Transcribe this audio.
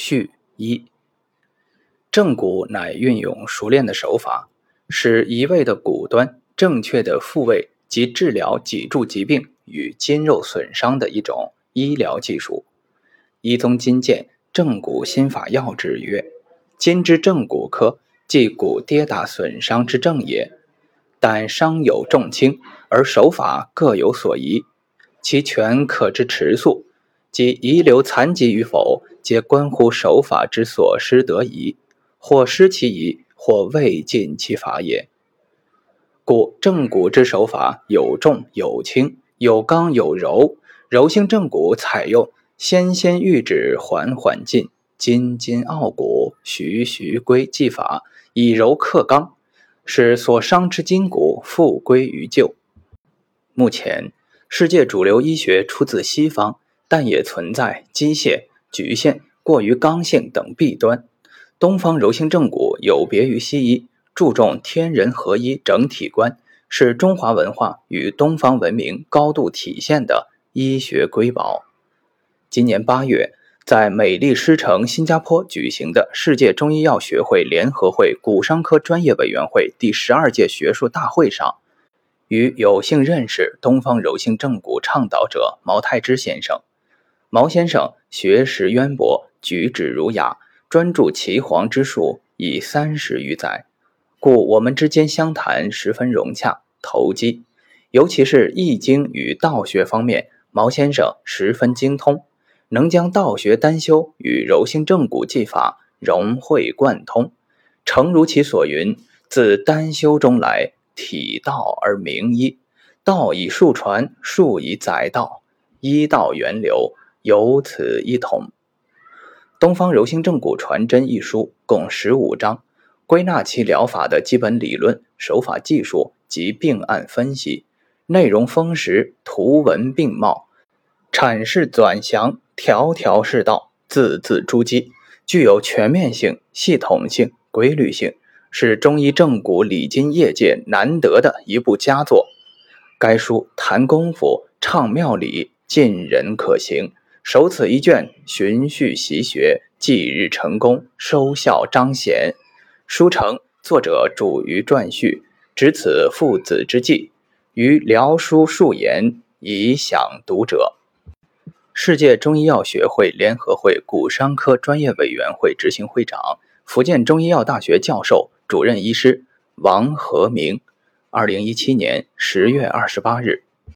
序一，正骨乃运用熟练的手法，使移位的骨端正确的复位及治疗脊柱疾病与筋肉损伤的一种医疗技术。一宗金鉴正骨心法要旨曰：筋之正骨科，即骨跌打损伤之正也。但伤有重轻，而手法各有所宜，其全可知迟速。即遗留残疾与否，皆关乎手法之所失得宜，或失其宜，或未尽其法也。故正骨之手法有重有轻，有刚有柔。柔性正骨采用纤纤玉指，缓缓进，筋筋傲骨，徐徐归技法，以柔克刚，使所伤之筋骨复归于旧。目前，世界主流医学出自西方。但也存在机械局限、过于刚性等弊端。东方柔性正骨有别于西医，注重天人合一整体观，是中华文化与东方文明高度体现的医学瑰宝。今年八月，在美丽狮城新加坡举行的世界中医药学会联合会骨伤科专业委员会第十二届学术大会上，与有幸认识东方柔性正骨倡导者毛太之先生。毛先生学识渊博，举止儒雅，专注岐黄之术已三十余载，故我们之间相谈十分融洽投机。尤其是易经与道学方面，毛先生十分精通，能将道学丹修与柔性正骨技法融会贯通。诚如其所云：“自丹修中来，体道而明医，道以术传，术以载道，医道源流。”由此一统，《东方柔性正骨传真》一书共十五章，归纳其疗法的基本理论、手法技术及病案分析，内容丰实，图文并茂，阐释转详，条条是道，字字珠玑，具有全面性、系统性、规律性，是中医正骨理筋业界难得的一部佳作。该书谈功夫，畅妙理，尽人可行。守此一卷，循序习学，继日成功，收效彰显。书成，作者主于撰序，执此父子之际，于聊书数言，以享读者。世界中医药学会联合会骨伤科专业委员会执行会长、福建中医药大学教授、主任医师王和明，二零一七年十月二十八日。